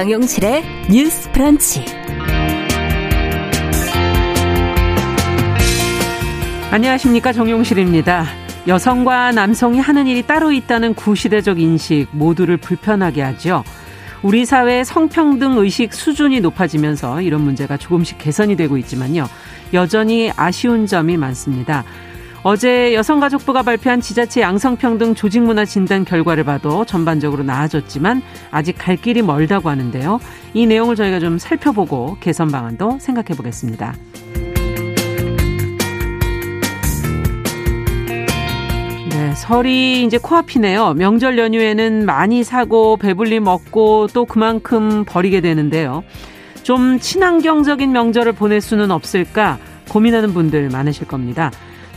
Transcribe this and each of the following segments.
정용실의 뉴스 프런치. 안녕하십니까. 정용실입니다. 여성과 남성이 하는 일이 따로 있다는 구시대적 인식 모두를 불편하게 하죠. 우리 사회의 성평등 의식 수준이 높아지면서 이런 문제가 조금씩 개선이 되고 있지만요. 여전히 아쉬운 점이 많습니다. 어제 여성가족부가 발표한 지자체 양성평등 조직문화 진단 결과를 봐도 전반적으로 나아졌지만 아직 갈 길이 멀다고 하는데요. 이 내용을 저희가 좀 살펴보고 개선 방안도 생각해 보겠습니다. 네, 설이 이제 코앞이네요. 명절 연휴에는 많이 사고 배불리 먹고 또 그만큼 버리게 되는데요. 좀 친환경적인 명절을 보낼 수는 없을까 고민하는 분들 많으실 겁니다.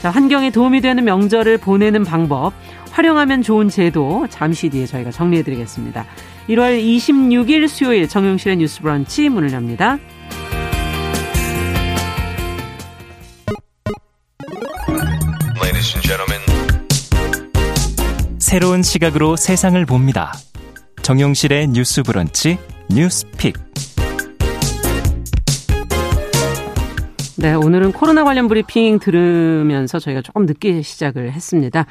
자, 환경에 도움이 되는 명절을 보내는 방법, 활용하면 좋은 제도 잠시 뒤에 저희가 정리해 드리겠습니다. 1월 26일 수요일 정용실의 뉴스 브런치 문을 엽니다. 새로운 시각으로 세상을 봅니다. 정용실의 뉴스 브런치 뉴스 pick. 네, 오늘은 코로나 관련 브리핑 들으면서 저희가 조금 늦게 시작을 했습니다.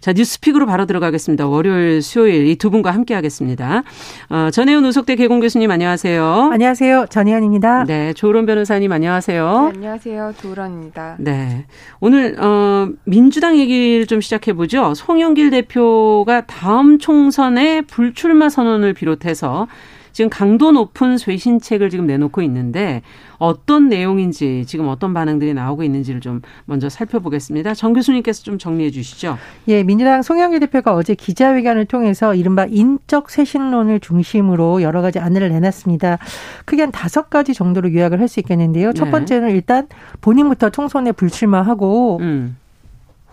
자, 뉴스픽으로 바로 들어가겠습니다. 월요일, 수요일 이 두 분과 함께 하겠습니다. 어, 전혜연 우석대 개공 교수님 안녕하세요. 안녕하세요. 전혜연입니다. 네, 조론 변호사님 안녕하세요. 네, 안녕하세요. 조론입니다. 네. 오늘 어 민주당 얘기를 좀 시작해 보죠. 송영길 대표가 다음 총선에 불출마 선언을 비롯해서 지금 강도 높은 쇄신책을 지금 내놓고 있는데 어떤 내용인지 지금 어떤 반응들이 나오고 있는지를 좀 먼저 살펴보겠습니다. 정 교수님께서 좀 정리해 주시죠. 예, 민주당 송영길 대표가 어제 기자회견을 통해서 이른바 인적 쇄신론을 중심으로 여러 가지 안내를 내놨습니다. 크게 한 다섯 가지 정도로 요약을 할 수 있겠는데요. 첫 네. 번째는 일단 본인부터 총선에 불출마하고 음.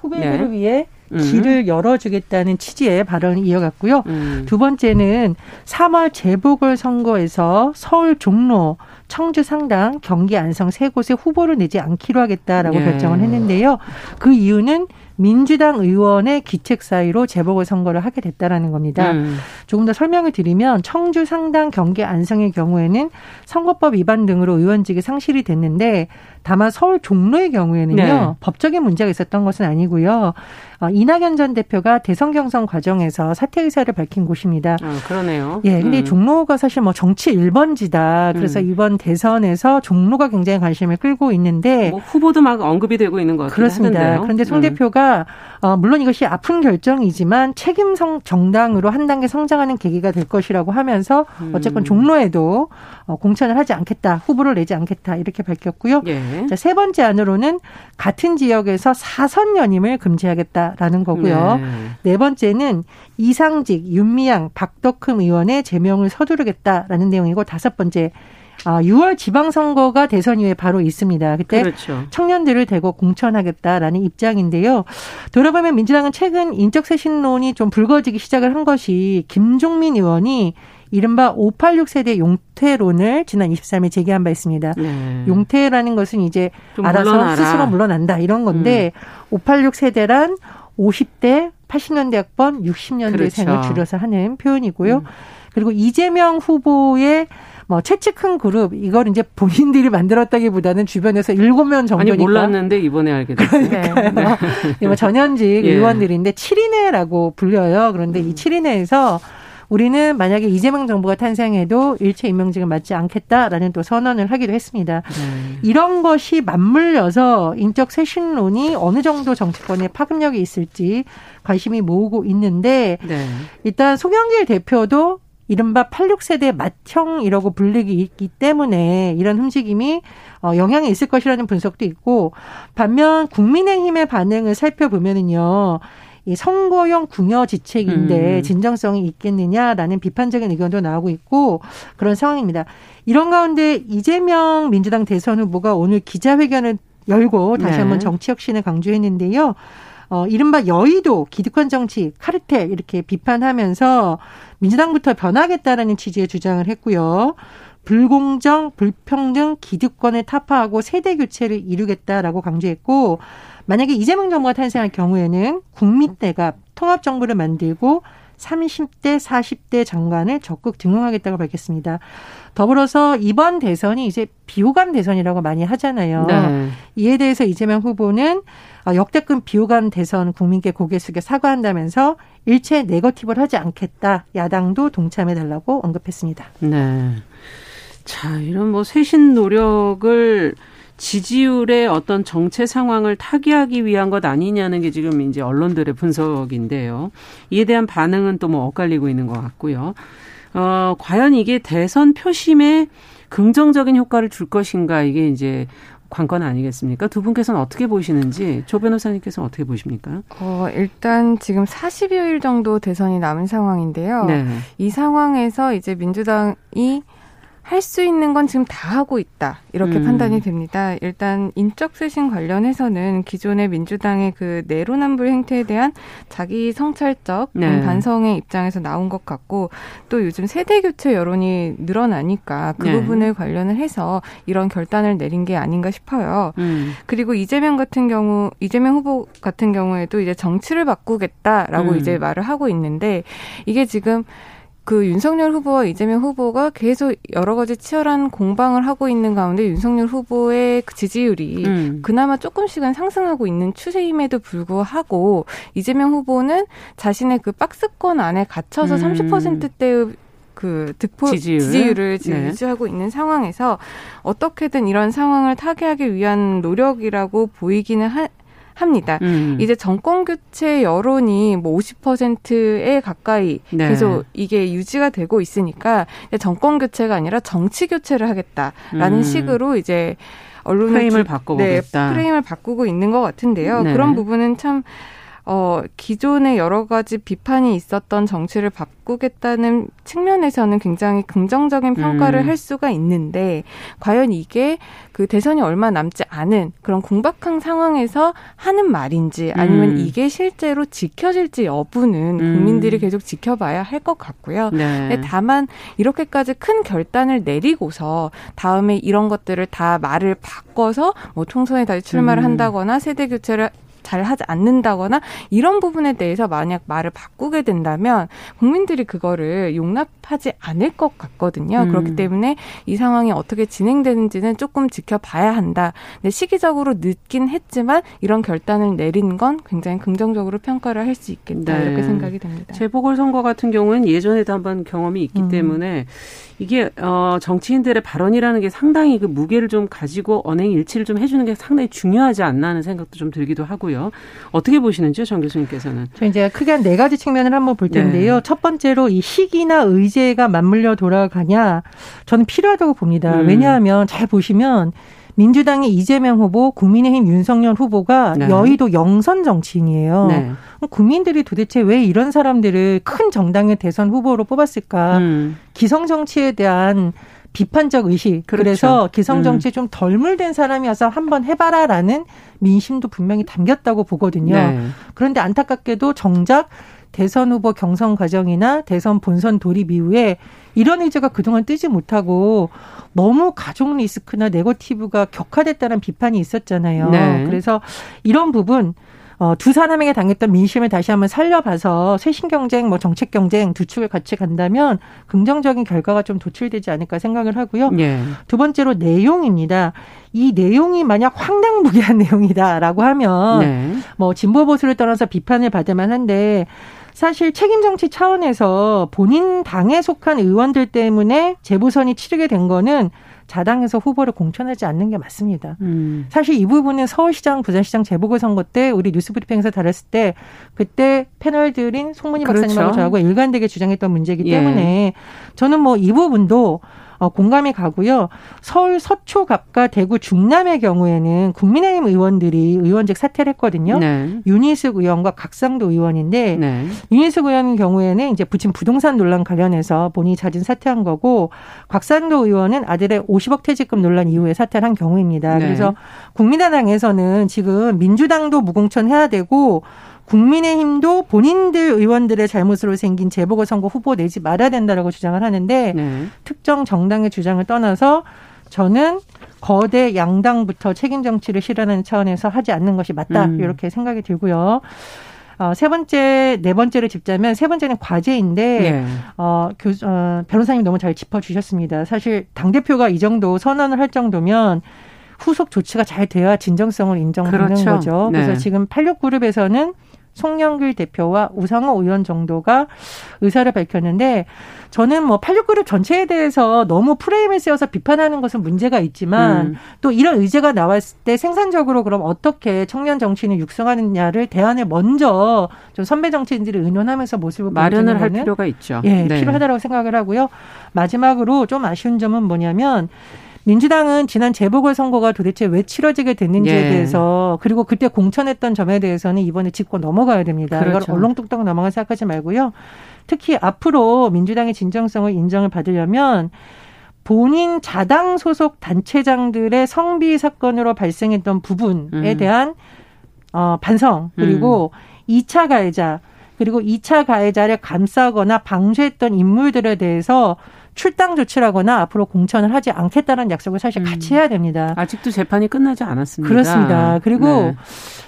후배들을 네. 위해 음. 길을 열어주겠다는 취지의 발언을 이어갔고요. 음. 두 번째는 3월 재보궐 선거에서 서울 종로, 청주 상당, 경기 안성 세 곳에 후보를 내지 않기로 하겠다라고 예. 결정을 했는데요. 그 이유는 민주당 의원의 기책 사이로 재보궐 선거를 하게 됐다라는 겁니다. 음. 조금 더 설명을 드리면 청주 상당 경기 안성의 경우에는 선거법 위반 등으로 의원직이 상실이 됐는데 다만 서울 종로의 경우에는요 네. 법적인 문제가 있었던 것은 아니고요. 어, 이낙연 전 대표가 대선 경선 과정에서 사퇴 의사를 밝힌 곳입니다. 아, 그러네요. 예, 근데 음. 종로가 사실 뭐 정치 1번지다. 그래서 음. 이번 대선에서 종로가 굉장히 관심을 끌고 있는데 뭐 후보도 막 언급이 되고 있는 것 같아요. 그렇습니다. 하는데요. 그런데 송 음. 대표가 어, 물론 이것이 아픈 결정이지만 책임 성, 정당으로 한 단계 성장하는 계기가 될 것이라고 하면서 음. 어쨌건 종로에도 어, 공천을 하지 않겠다, 후보를 내지 않겠다 이렇게 밝혔고요. 예. 자, 세 번째 안으로는 같은 지역에서 사선 연임을 금지하겠다라는 거고요. 네. 네 번째는 이상직, 윤미향, 박덕흠 의원의 제명을 서두르겠다라는 내용이고 다섯 번째 아, 6월 지방선거가 대선 이후에 바로 있습니다. 그때 그렇죠. 청년들을 대고 공천하겠다라는 입장인데요. 돌아보면 민주당은 최근 인적 쇄신론이 좀 불거지기 시작을 한 것이 김종민 의원이 이른바 586 세대 용퇴론을 지난 23일 제기한 바 있습니다. 네. 용퇴라는 것은 이제 알아서 물러나라. 스스로 물러난다 이런 건데 음. 586 세대란 50대 80년대 학번 60년대생을 그렇죠. 줄여서 하는 표현이고요. 음. 그리고 이재명 후보의 뭐 채찍 큰 그룹 이걸 이제 본인들이 만들었다기보다는 주변에서 일곱 명 정도니까 아니 몰랐는데 이번에 알게 됐어요. 그러니까요. 네. 뭐 전현직 예. 의원들인데 7인회라고 불려요. 그런데 이 7인회에서 우리는 만약에 이재명 정부가 탄생해도 일체 임명직을 맡지 않겠다라는 또 선언을 하기도 했습니다. 네. 이런 것이 맞물려서 인적 쇄신론이 어느 정도 정치권에 파급력이 있을지 관심이 모으고 있는데 네. 일단 송영길 대표도 이른바 86세대 맏형이라고 불리기 있기 때문에 이런 움직임이 어, 영향이 있을 것이라는 분석도 있고 반면 국민의힘의 반응을 살펴보면은요. 이 선거용 궁여 지책인데 음. 진정성이 있겠느냐라는 비판적인 의견도 나오고 있고 그런 상황입니다. 이런 가운데 이재명 민주당 대선 후보가 오늘 기자회견을 열고 다시 네. 한번 정치 혁신을 강조했는데요. 어, 이른바 여의도 기득권 정치 카르텔 이렇게 비판하면서 민주당부터 변하겠다라는 취지의 주장을 했고요. 불공정, 불평등, 기득권을 타파하고 세대 교체를 이루겠다라고 강조했고 만약에 이재명 정부가 탄생할 경우에는 국민대가 통합정부를 만들고 30대, 40대 장관을 적극 등용하겠다고 밝혔습니다. 더불어서 이번 대선이 이제 비호감 대선이라고 많이 하잖아요. 네. 이에 대해서 이재명 후보는 아, 역대급 비호감 대선 국민께 고개 숙여 사과한다면서 일체 네거티브를 하지 않겠다. 야당도 동참해 달라고 언급했습니다. 네. 자, 이런 뭐 쇄신 노력을 지지율의 어떤 정체 상황을 타개하기 위한 것 아니냐는 게 지금 이제 언론들의 분석인데요. 이에 대한 반응은 또 뭐 엇갈리고 있는 것 같고요. 어, 과연 이게 대선 표심에 긍정적인 효과를 줄 것인가 이게 이제 관건 아니겠습니까? 두 분께서는 어떻게 보시는지 조 변호사님께서는 어떻게 보십니까? 어, 일단 지금 40여일 정도 대선이 남은 상황인데요. 네. 이 상황에서 이제 민주당이 할 수 있는 건 지금 다 하고 있다. 이렇게 음. 판단이 됩니다. 일단 인적 쇄신 관련해서는 기존의 민주당의 그 내로남불 행태에 대한 자기 성찰적 네. 반성의 입장에서 나온 것 같고 또 요즘 세대 교체 여론이 늘어나니까 그 네. 부분을 관련을 해서 이런 결단을 내린 게 아닌가 싶어요. 음. 그리고 이재명 같은 경우 이재명 후보 같은 경우에도 이제 정치를 바꾸겠다라고 음. 이제 말을 하고 있는데 이게 지금 그 윤석열 후보와 이재명 후보가 계속 여러 가지 치열한 공방을 하고 있는 가운데 윤석열 후보의 그 지지율이 음. 그나마 조금씩은 상승하고 있는 추세임에도 불구하고 이재명 후보는 자신의 그 박스권 안에 갇혀서 음. 30%대의 그 득표 지지율? 을 지금 네. 유지하고 있는 상황에서 어떻게든 이런 상황을 타개하기 위한 노력이라고 보이기는 하, 합니다. 음. 이제 정권 교체 여론이 뭐 50%에 가까이 네. 계속 이게 유지가 되고 있으니까 정권 교체가 아니라 정치 교체를 하겠다라는 음. 식으로 이제 언론 프레임을 바꾸고겠다. 네, 프레임을 바꾸고 있는 것 같은데요. 네. 그런 부분은 참 어, 기존에 여러 가지 비판이 있었던 정치를 바꾸겠다는 측면에서는 굉장히 긍정적인 평가를 음. 할 수가 있는데, 과연 이게 그 대선이 얼마 남지 않은 그런 공박한 상황에서 하는 말인지, 아니면 음. 이게 실제로 지켜질지 여부는 음. 국민들이 계속 지켜봐야 할 것 같고요. 네. 다만, 이렇게까지 큰 결단을 내리고서 다음에 이런 것들을 다 말을 바꿔서 뭐 총선에 다시 출마를 음. 한다거나 세대 교체를 잘 하지 않는다거나 이런 부분에 대해서 만약 말을 바꾸게 된다면 국민들이 그거를 용납하지 않을 것 같거든요. 음. 그렇기 때문에 이 상황이 어떻게 진행되는지는 조금 지켜봐야 한다. 근데 시기적으로 늦긴 했지만 이런 결단을 내린 건 굉장히 긍정적으로 평가를 할 수 있겠다 네. 이렇게 생각이 됩니다. 재보궐 선거 같은 경우는 예전에도 한번 경험이 있기 음. 때문에 이게 어 정치인들의 발언이라는 게 상당히 그 무게를 좀 가지고 언행 일치를 좀 해주는 게 상당히 중요하지 않나 하는 생각도 좀 들기도 하고요. 어떻게 보시는지요, 정 교수님께서는? 저 이제 크게 한 네 가지 측면을 한번 볼 텐데요. 네. 첫 번째로 이 시기나 의제가 맞물려 돌아가냐, 저는 필요하다고 봅니다. 음. 왜냐하면 잘 보시면 민주당의 이재명 후보, 국민의힘 윤석열 후보가 네. 여의도 영선 정치인이에요. 네. 국민들이 도대체 왜 이런 사람들을 큰 정당의 대선 후보로 뽑았을까? 음. 기성 정치에 대한 비판적 의식. 그렇죠. 그래서 기성 정치에 음. 좀 덜 물된 사람이어서 한번 해봐라라는 민심도 분명히 담겼다고 보거든요. 네. 그런데 안타깝게도 정작 대선 후보 경선 과정이나 대선 본선 돌입 이후에 이런 의제가 그동안 뜨지 못하고 너무 가족 리스크나 네거티브가 격화됐다는 비판이 있었잖아요. 네. 그래서 이런 부분 어, 두 사람에게 당했던 민심을 다시 한번 살려봐서 쇄신 경쟁, 뭐 정책 경쟁 두 축을 같이 간다면 긍정적인 결과가 좀 도출되지 않을까 생각을 하고요. 예. 두 번째로 내용입니다. 이 내용이 만약 황당무계한 내용이다라고 하면 네. 뭐 진보 보수를 떠나서 비판을 받을 만한데 사실 책임 정치 차원에서 본인 당에 속한 의원들 때문에 재보선이 치르게 된 거는 자당에서 후보를 공천하지 않는 게 맞습니다. 음. 사실 이 부분은 서울시장, 부산시장 재보궐선거 때 우리 뉴스브리핑에서 다뤘을 때 그때 패널들인 송문희 그렇죠. 박사님하고 저하고 일관되게 주장했던 문제이기 예. 때문에 저는 뭐 이 부분도 어, 공감이 가고요. 서울 서초갑과 대구 중남의 경우에는 국민의힘 의원들이 의원직 사퇴를 했거든요. 네. 윤희숙 의원과 각상도 의원인데 네. 윤희숙 의원 경우에는 이제 부친 부동산 논란 관련해서 본인이 자진 사퇴한 거고 곽상도 의원은 아들의 50억 퇴직금 논란 이후에 사퇴를 한 경우입니다. 네. 그래서 국민의당에서는 지금 민주당도 무공천 해야 되고 국민의힘도 본인들 의원들의 잘못으로 생긴 재보궐선거 후보 내지 말아야 된다라고 주장을 하는데 네. 특정 정당의 주장을 떠나서 저는 거대 양당부터 책임 정치를 실현하는 차원에서 하지 않는 것이 맞다 음. 이렇게 생각이 들고요. 어, 세 번째, 네 번째를 짚자면 세 번째는 과제인데, 예. 어, 교, 어, 변호사님 너무 잘 짚어주셨습니다. 사실 당 대표가 이 정도 선언을 할 정도면 후속 조치가 잘 돼야 진정성을 인정받는 그렇죠. 거죠. 그래서 네. 지금 86그룹에서는 송영길 대표와 우상호 의원 정도가 의사를 밝혔는데 저는 뭐 86그룹 전체에 대해서 너무 프레임을 세워서 비판하는 것은 문제가 있지만 음. 또 이런 의제가 나왔을 때 생산적으로 그럼 어떻게 청년 정치인을 육성하느냐를 대안을 먼저 좀 선배 정치인들이 의논하면서 모습을 마련을 할 필요가 있죠. 예, 네. 필요하다고 생각을 하고요. 마지막으로 좀 아쉬운 점은 뭐냐면 민주당은 지난 재보궐선거가 도대체 왜 치러지게 됐는지에 예. 대해서 그리고 그때 공천했던 점에 대해서는 이번에 짚고 넘어가야 됩니다. 그렇죠. 이걸 얼렁뚱땅 넘어가 생각하지 말고요. 특히 앞으로 민주당의 진정성을 인정을 받으려면 본인 자당 소속 단체장들의 성비 사건으로 발생했던 부분에 음. 대한 어, 반성 그리고 음. 2차 가해자 그리고 2차 가해자를 감싸거나 방조했던 인물들에 대해서 출당 조치라거나 앞으로 공천을 하지 않겠다는 약속을 사실 음. 같이 해야 됩니다. 아직도 재판이 끝나지 않았습니다. 그렇습니다. 그리고 네.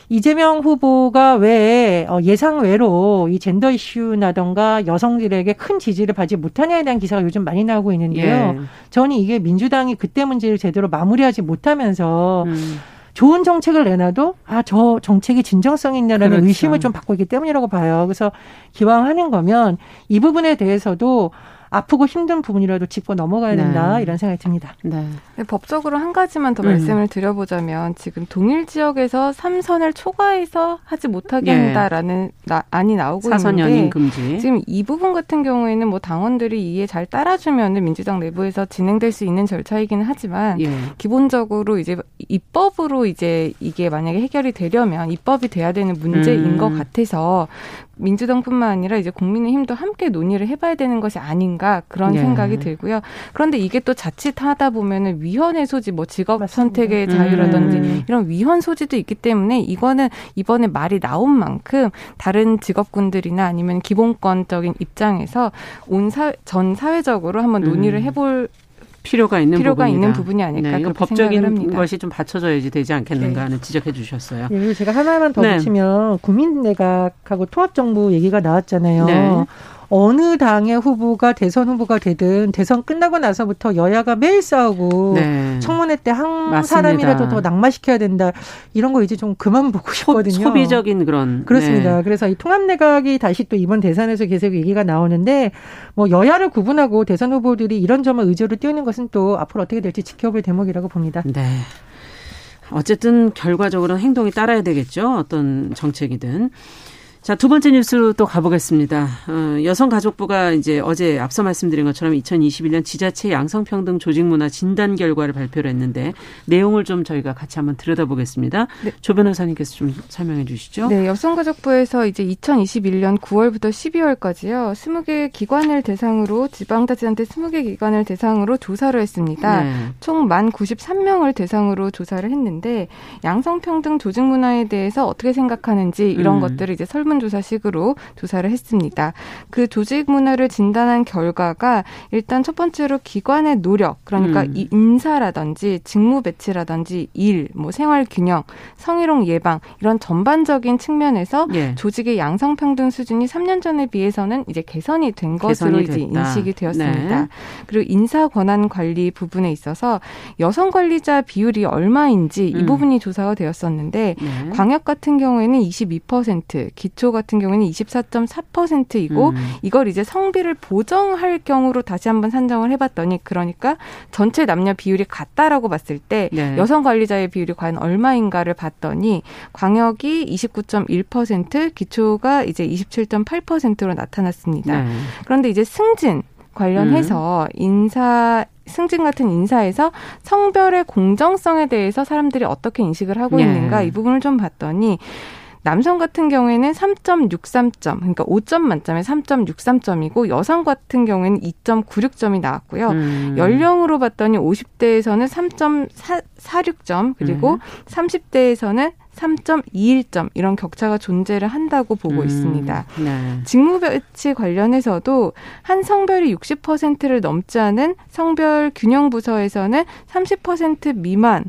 이재명 후보가 왜 어, 예상 외로 이 젠더 이슈나던가 여성들에게 큰 지지를 받지 못하냐에 대한 기사가 요즘 많이 나오고 있는데요. 예. 저는 이게 민주당이 그때 문제를 제대로 마무리하지 못하면서 음. 좋은 정책을 내놔도 아 저 정책이 진정성이 있냐라는 그렇죠. 의심을 좀 받고 있기 때문이라고 봐요. 그래서 기왕 하는 거면 이 부분에 대해서도 아프고 힘든 부분이라도 짚고 넘어가야 된다 네. 이런 생각이 듭니다. 네. 네. 법적으로 한 가지만 더 음. 말씀을 드려보자면 지금 동일 지역에서 삼선을 초과해서 하지 못하게 예. 한다라는 나, 안이 나오고 있는데 금지. 지금 이 부분 같은 경우에는 뭐 당원들이 이에 잘 따라주면 민주당 내부에서 진행될 수 있는 절차이기는 하지만 예. 기본적으로 이제 입법으로 이제 이게 만약에 해결이 되려면 입법이 돼야 되는 문제인 음. 것 같아서 민주당뿐만 아니라 이제 국민의힘도 함께 논의를 해봐야 되는 것이 아닌가 그런 예. 생각이 들고요. 그런데 이게 또 자칫하다 보면은 위헌의 소지, 뭐 직업 맞습니다. 선택의 자유라든지 음. 이런 위헌 소지도 있기 때문에 이거는 이번에 말이 나온 만큼 다른 직업군들이나 아니면 기본권적인 입장에서 온 사, 전 사회적으로 한번 논의를 음. 해볼 필요가 있는 필요가 부분이다. 있는 부분이 아닐까 네, 법적인 것이 좀 받쳐져야지 되지 않겠는가 하는 네. 지적해 주셨어요. 네, 제가 하나만 더 네. 붙이면 국민내각하고 통합정부 얘기가 나왔잖아요. 네. 어느 당의 후보가 대선 후보가 되든 대선 끝나고 나서부터 여야가 매일 싸우고 네. 청문회 때 한 사람이라도 더 낙마시켜야 된다 이런 거 이제 좀 그만 보고 싶거든요. 소 비적인 그런 그렇습니다. 네. 그래서 이 통합 내각이 다시 또 이번 대선에서 계속 얘기가 나오는데 뭐 여야를 구분하고 대선 후보들이 이런 점을 의제로 띄우는 것은 또 앞으로 어떻게 될지 지켜볼 대목이라고 봅니다. 네. 어쨌든 결과적으로 행동이 따라야 되겠죠. 어떤 정책이든. 자, 두 번째 뉴스로 또 가보겠습니다. 어, 여성가족부가 이제 어제 앞서 말씀드린 것처럼 2021년 지자체 양성평등 조직문화 진단 결과를 발표를 했는데 내용을 좀 저희가 같이 한번 들여다보겠습니다. 네. 조 변호사님께서 좀 설명해 주시죠. 네, 여성가족부에서 이제 2021년 9월부터 12월까지요. 20개 기관을 대상으로 지방자치단체 20개 기관을 대상으로 조사를 했습니다. 네. 총 1,093명을 대상으로 조사를 했는데 양성평등 조직문화에 대해서 어떻게 생각하는지 이런 음. 것들을 이제 설문 설문조사식으로 조사를 했습니다. 그 조직 문화를 진단한 결과가 일단 첫 번째로 기관의 노력, 그러니까 음. 인사라든지 직무 배치라든지 일, 뭐 생활 균형, 성희롱 예방 이런 전반적인 측면에서 예. 조직의 양성 평등 수준이 3년 전에 비해서는 이제 개선이 된 것으로 이제 인식이 되었습니다. 네. 그리고 인사 권한 관리 부분에 있어서 여성 관리자 비율이 얼마인지 이 음. 부분이 조사가 되었었는데 네. 광역 같은 경우에는 22%, 기초 기초 같은 경우에는 24.4%이고 음. 이걸 이제 성비를 보정할 경우로 다시 한번 산정을 해봤더니 그러니까 전체 남녀 비율이 같다라고 봤을 때 네. 여성 관리자의 비율이 과연 얼마인가를 봤더니 광역이 29.1% 기초가 이제 27.8%로 나타났습니다. 네. 그런데 이제 승진 관련해서 음. 인사 승진 같은 인사에서 성별의 공정성에 대해서 사람들이 어떻게 인식을 하고 네. 있는가 이 부분을 좀 봤더니 남성 같은 경우에는 3.63점, 그러니까 5점 만점에 3.63점이고 여성 같은 경우에는 2.96점이 나왔고요. 음. 연령으로 봤더니 50대에서는 3.46점, 그리고 음. 30대에서는 3.21점 이런 격차가 존재를 한다고 보고 음, 있습니다. 네. 직무 배치 관련해서도 한 성별이 60%를 넘지 않은 성별 균형 부서에서는 30% 미만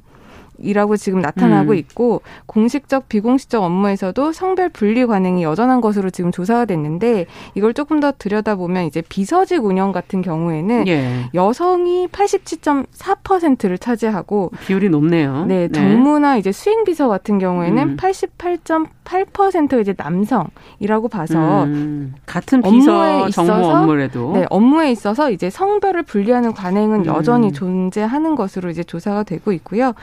이라고 지금 나타나고 음. 있고 공식적 비공식적 업무에서도 성별 분리 관행이 여전한 것으로 지금 조사가 됐는데 이걸 조금 더 들여다보면 이제 비서직 운영 같은 경우에는 예. 여성이 87.4%를 차지하고 비율이 높네요. 네, 네. 정무나 이제 수행 비서 같은 경우에는 음. 88.8% 이제 남성이라고 봐서 음. 같은 비서 정무 업무에도 네, 업무에 있어서 이제 성별을 분리하는 관행은 음. 여전히 존재하는 것으로 이제 조사가 되고 있고요.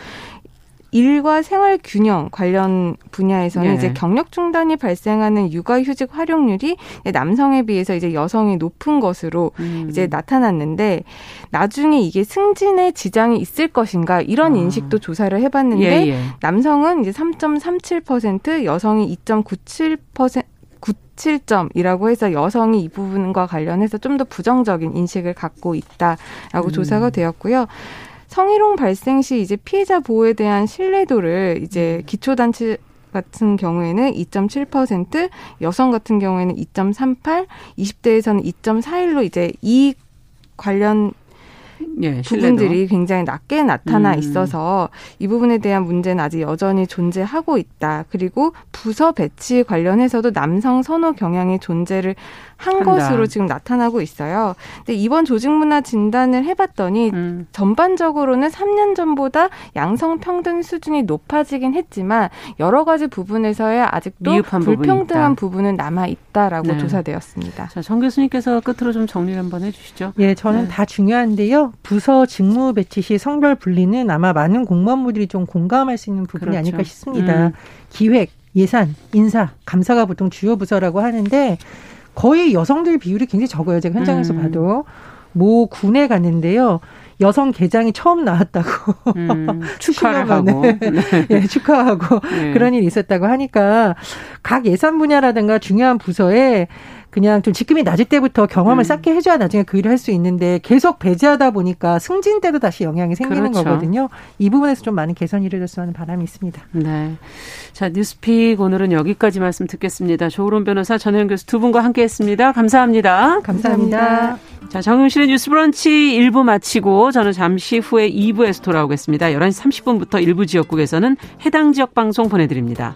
일과 생활 균형 관련 분야에서는 네. 이제 경력 중단이 발생하는 육아휴직 활용률이 남성에 비해서 이제 여성이 높은 것으로 음. 이제 나타났는데 나중에 이게 승진에 지장이 있을 것인가 이런 아. 인식도 조사를 해봤는데 예, 예. 남성은 이제 3.37% 여성이 2.97% 97점이라고 해서 여성이 이 부분과 관련해서 좀 더 부정적인 인식을 갖고 있다라고 음. 조사가 되었고요. 성희롱 발생 시 이제 피해자 보호에 대한 신뢰도를 이제 음. 기초단체 같은 경우에는 2.7%, 여성 같은 경우에는 2.38, 20대에서는 2.41로 이제 이 관련 예, 부분들이 굉장히 낮게 나타나 음. 있어서 이 부분에 대한 문제는 아직 여전히 존재하고 있다. 그리고 부서 배치 관련해서도 남성 선호 경향이 존재를 한 한다. 것으로 지금 나타나고 있어요. 근데 이번 조직 문화 진단을 해봤더니 음. 전반적으로는 3년 전보다 양성 평등 수준이 높아지긴 했지만 여러 가지 부분에서의 아직도 불평등한 부분은 남아 있다라고 네. 조사되었습니다. 자, 정 교수님께서 끝으로 좀 정리를 한번 해주시죠. 예, 저는 네. 다 중요한데요. 부서 직무 배치 시 성별 분리는 아마 많은 공무원분들이 좀 공감할 수 있는 부분이 그렇죠. 아닐까 싶습니다. 음. 기획, 예산, 인사, 감사가 보통 주요 부서라고 하는데 거의 여성들 비율이 굉장히 적어요. 제가 현장에서 음. 봐도. 모 군에 갔는데요. 여성 개장이 처음 나왔다고 음, 축하를 하고 네. 예, 축하하고 네. 그런 일이 있었다고 하니까 각 예산 분야라든가 중요한 부서에 그냥 좀 직급이 낮을 때부터 경험을 음. 쌓게 해줘야 나중에 그 일을 할 수 있는데 계속 배제하다 보니까 승진 때도 다시 영향이 생기는 그렇죠. 거거든요. 이 부분에서 좀 많은 개선이 이루어졌으면 하는 바람이 있습니다. 네. 자, 뉴스픽 오늘은 여기까지 말씀 듣겠습니다. 조으론 변호사 전혜영 교수 두 분과 함께 했습니다. 감사합니다. 감사합니다. 감사합니다. 자, 정용실의 뉴스 브런치 1부 마치고 저는 잠시 후에 2부에서 돌아오겠습니다. 11시 30분부터 일부 지역국에서는 해당 지역 방송 보내드립니다.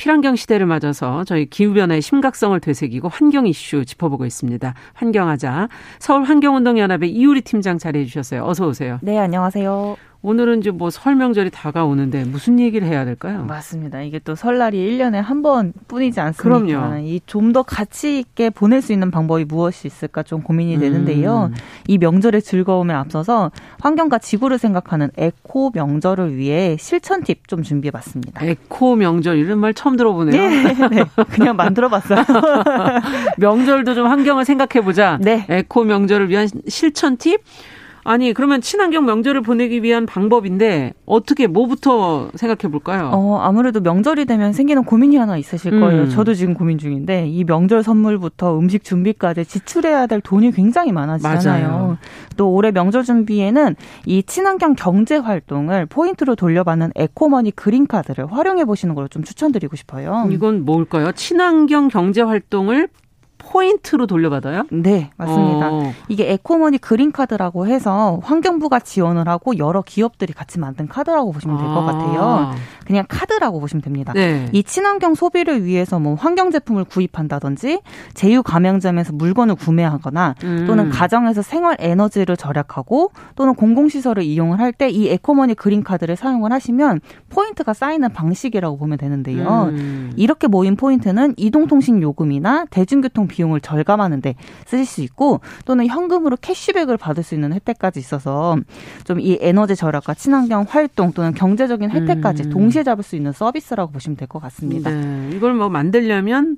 필환경 시대를 맞아서 저희 기후변화의 심각성을 되새기고 환경 이슈 짚어보고 있습니다. 환경하자. 서울환경운동연합의 이우리 팀장 자리해 주셨어요. 어서 오세요. 네, 안녕하세요. 오늘은 이제 뭐 설명절이 다가오는데 무슨 얘기를 해야 될까요? 맞습니다. 이게 또 설날이 1년에 한 번 뿐이지 않습니까? 그럼요. 이 좀 더 가치 있게 보낼 수 있는 방법이 무엇이 있을까 좀 고민이 되는데요. 음. 이 명절의 즐거움에 앞서서 환경과 지구를 생각하는 에코 명절을 위해 실천 팁 좀 준비해 봤습니다. 에코 명절 이런 말 처음 들어보네요. 네, 네. 그냥 만들어 봤어요. 명절도 좀 환경을 생각해 보자. 네. 에코 명절을 위한 실천 팁? 아니 그러면 친환경 명절을 보내기 위한 방법인데 어떻게 뭐부터 생각해 볼까요? 어 아무래도 명절이 되면 생기는 고민이 하나 있으실 거예요. 음. 저도 지금 고민 중인데 이 명절 선물부터 음식 준비까지 지출해야 될 돈이 굉장히 많아지잖아요. 맞아요. 또 올해 명절 준비에는 이 친환경 경제 활동을 포인트로 돌려받는 에코머니 그린 카드를 활용해 보시는 걸 좀 추천드리고 싶어요. 이건 뭘까요? 친환경 경제 활동을 포인트로 돌려받아요? 네, 맞습니다. 어. 이게 에코머니 그린카드라고 해서 환경부가 지원을 하고 여러 기업들이 같이 만든 카드라고 보시면 될것 아. 같아요. 그냥 카드라고 보시면 됩니다. 네. 이 친환경 소비를 위해서 뭐 환경 제품을 구입한다든지 제휴 가맹점에서 물건을 구매하거나 음. 또는 가정에서 생활 에너지를 절약하고 또는 공공시설을 이용을 할 때 이 에코머니 그린카드를 사용을 하시면 포인트가 쌓이는 방식이라고 보면 되는데요. 음. 이렇게 모인 포인트는 이동통신 요금이나 대중교통 비용을 절감하는데 쓰실 수 있고 또는 현금으로 캐시백을 받을 수 있는 혜택까지 있어서 좀 이 에너지 절약과 친환경 활동 또는 경제적인 혜택까지 음. 동시에 잡을 수 있는 서비스라고 보시면 될 것 같습니다. 네. 이걸 뭐 만들려면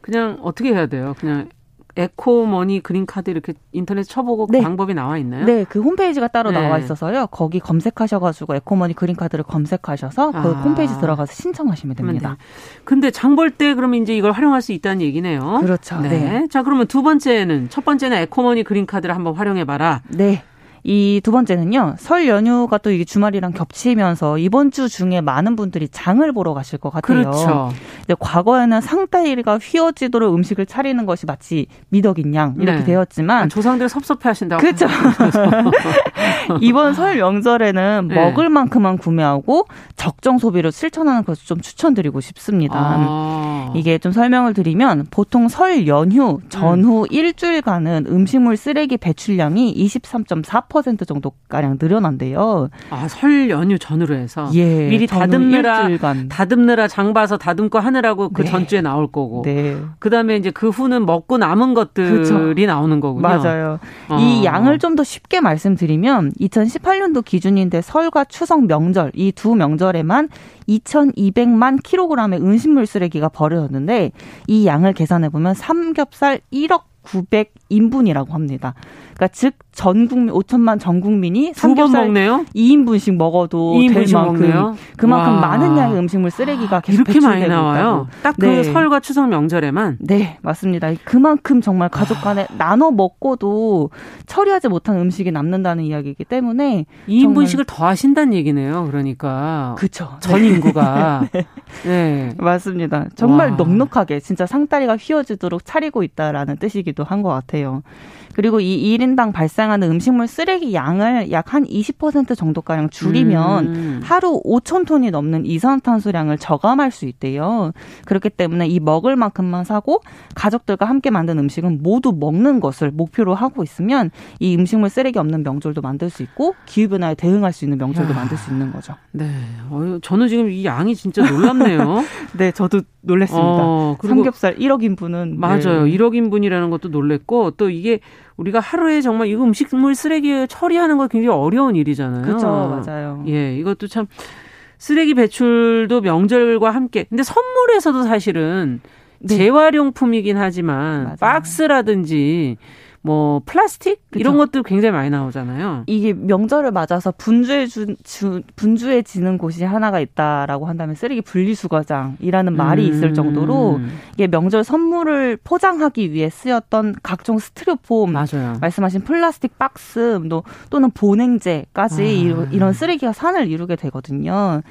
그냥 어떻게 해야 돼요? 그냥 에코머니 그린카드 이렇게 인터넷 쳐보고 그 네. 방법이 나와 있나요? 네, 그 홈페이지가 따로 네. 나와 있어서요. 거기 검색하셔가지고 에코머니 그린카드를 검색하셔서 그 아. 홈페이지 들어가서 신청하시면 됩니다. 네. 근데 장 볼 때 그러면 이제 이걸 활용할 수 있다는 얘기네요. 그렇죠. 네. 네. 자, 그러면 두 번째는 첫 번째는 에코머니 그린카드를 한번 활용해봐라. 네. 이두 번째는요, 설 연휴가 또 이게 주말이랑 겹치면서 이번 주 중에 많은 분들이 장을 보러 가실 것 같아요. 그렇죠. 근데 과거에는 상다리가 휘어지도록 음식을 차리는 것이 마치 미덕인 양 이렇게 네. 되었지만 아, 조상들 섭섭해 하신다고. 그렇죠. 이번 설 명절에는 네. 먹을 만큼만 구매하고 적정 소비를 실천하는 것을 좀 추천드리고 싶습니다. 아. 이게 좀 설명을 드리면 보통 설 연휴 전후 음. 일주일간은 음식물 쓰레기 배출량이 23.4 10% 정도 가량 늘어난대요. 아, 설 연휴 전후로 해서 예, 미리 다듬느라 일주일간. 다듬느라 장 봐서 다듬고 하느라고 그 네. 전주에 나올 거고. 네. 그다음에 이제 그 후는 먹고 남은 것들이 그렇죠. 나오는 거군요. 맞아요. 어. 이 양을 좀 더 쉽게 말씀드리면 2018년도 기준인데 설과 추석 명절 이 두 명절에만 2,200만 킬로그램의 음식물 쓰레기가 버려졌는데 이 양을 계산해 보면 삼겹살 1억 900인분이라고 합니다. 그러니까 즉 전 국민 5천만 전 국민이 삼겹살 먹네요? 2인분씩 먹어도 2인분씩 될 만큼 먹네요? 그만큼 와. 많은 양의 음식물 쓰레기가 계속 이렇게 많이 나와요. 딱그 네. 설과 추석 명절에만. 네, 맞습니다. 그만큼 정말 가족 간에 나눠 먹고도 처리하지 못한 음식이 남는다는 이야기이기 때문에 2인분씩을 더 하신다는 얘기네요. 그러니까. 그렇죠. 전 인구가. 네. 네. 맞습니다. 정말 와. 넉넉하게 진짜 상다리가 휘어지도록 차리고 있다라는 뜻이기도 한 것 같아요. 그리고 이 1인당 발생하는 음식물 쓰레기 양을 약 한 20% 정도가량 줄이면 음. 하루 5천 톤이 넘는 이산화탄소량을 저감할 수 있대요. 그렇기 때문에 이 먹을 만큼만 사고 가족들과 함께 만든 음식은 모두 먹는 것을 목표로 하고 있으면 이 음식물 쓰레기 없는 명절도 만들 수 있고 기후변화에 대응할 수 있는 명절도 야. 만들 수 있는 거죠. 네. 어, 저는 지금 이 양이 진짜 놀랍네요. 네, 저도 놀랐습니다. 어, 삼겹살 1억 인분은 맞아요. 네. 1억 인분이라는 것도 놀랬고 또 이게 우리가 하루에 정말 이 음식물 쓰레기 처리하는 거 굉장히 어려운 일이잖아요. 그렇죠, 맞아요. 예, 이것도 참 쓰레기 배출도 명절과 함께. 근데 선물에서도 사실은 네. 재활용품이긴 하지만 맞아요. 박스라든지 뭐 플라스틱 그쵸. 이런 것도 굉장히 많이 나오잖아요. 이게 명절을 맞아서 분주해 주, 주, 분주해지는 곳이 하나가 있다라고 한다면 쓰레기 분리수거장이라는 말이 음. 있을 정도로 이게 명절 선물을 포장하기 위해 쓰였던 각종 스티로폼, 맞아요. 말씀하신 플라스틱 박스 또 또는 보냉제까지 아. 이런 쓰레기가 산을 이루게 되거든요.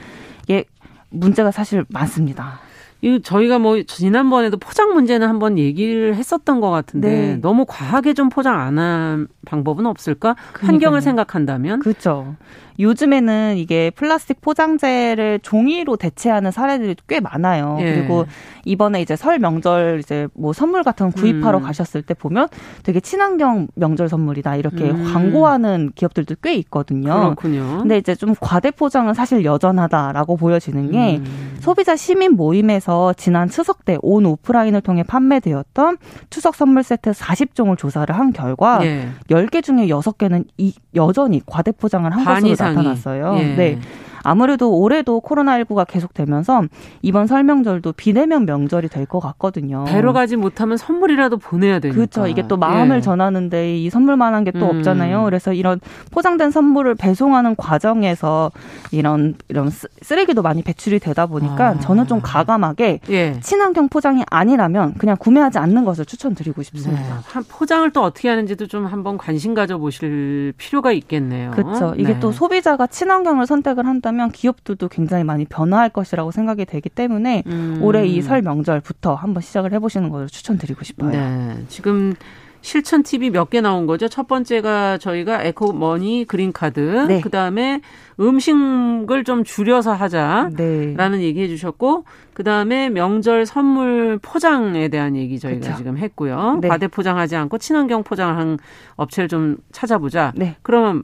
이게 문제가 사실 많습니다. 이 저희가 뭐 지난번에도 포장 문제는 한번 얘기를 했었던 것 같은데 네. 너무 과하게 좀 포장 안 한 방법은 없을까? 그러니까요. 환경을 생각한다면 그렇죠. 요즘에는 이게 플라스틱 포장재를 종이로 대체하는 사례들이 꽤 많아요. 예. 그리고 이번에 이제 설 명절 이제 뭐 선물 같은 거 구입하러 음. 가셨을 때 보면 되게 친환경 명절 선물이다 이렇게 음. 광고하는 기업들도 꽤 있거든요. 그렇군요. 근데 이제 좀 과대 포장은 사실 여전하다라고 보여지는 게 음. 소비자 시민 모임에서 지난 추석 때 온 오프라인을 통해 판매되었던 추석 선물 세트 40종을 조사를 한 결과 예. 10개 중에 6개는 이, 여전히 과대 포장을 한 것으로 나타났어요. 예. 네. 아무래도 올해도 코로나19가 계속되면서 이번 설명절도 비대면 명절이 될 것 같거든요. 배로 가지 못하면 선물이라도 보내야 되니까. 그렇죠. 이게 또 마음을 예. 전하는데 이 선물만한 게또 음. 없잖아요. 그래서 이런 포장된 선물을 배송하는 과정에서 이런 이런 쓰레기도 많이 배출이 되다 보니까 아. 저는 좀 가감하게 예. 친환경 포장이 아니라면 그냥 구매하지 않는 것을 추천드리고 싶습니다. 네. 포장을 또 어떻게 하는지도 좀 한번 관심 가져 보실 필요가 있겠네요. 그렇죠. 이게 네. 또 소비자가 친환경을 선택을 한다 한다면 기업들도 굉장히 많이 변화할 것이라고 생각이 되기 때문에 음. 올해 이 설 명절부터 한번 시작을 해보시는 것을 추천드리고 싶어요. 네. 지금 실천 팁이 몇 개 나온 거죠. 첫 번째가 저희가 에코머니 그린카드. 네. 그 다음에 음식을 좀 줄여서 하자라는 네. 얘기 해주셨고, 그 다음에 명절 선물 포장에 대한 얘기 저희가 그쵸. 지금 했고요. 네. 과대 포장하지 않고 친환경 포장을 한 업체를 좀 찾아보자. 네. 그러면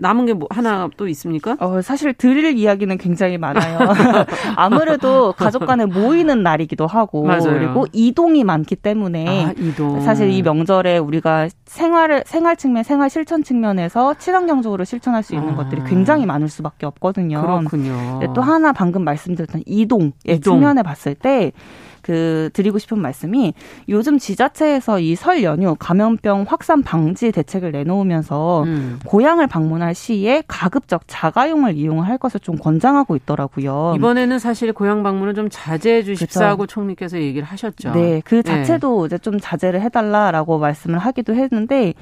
남은 게 뭐 하나 또 있습니까? 어, 사실 드릴 이야기는 굉장히 많아요. 아무래도 가족 간에 모이는 날이기도 하고 맞아요. 그리고 이동이 많기 때문에 아, 이동. 사실 이 명절에 우리가 생활을 생활 측면, 생활 실천 측면에서 친환경적으로 실천할 수 있는 아. 것들이 굉장히 많을 수밖에 없거든요. 그렇군요. 또 하나 방금 말씀드렸던 이동의 이동. 측면에 봤을 때 그 드리고 싶은 말씀이 요즘 지자체에서 이 설 연휴 감염병 확산 방지 대책을 내놓으면서 음. 고향을 방문할 시에 가급적 자가용을 이용할 것을 좀 권장하고 있더라고요. 이번에는 사실 고향 방문을 좀 자제해 주십사고 총리께서 얘기를 하셨죠. 네, 그 네. 자체도 네. 이제 좀 자제를 해달라라고 말씀을 하기도 했는데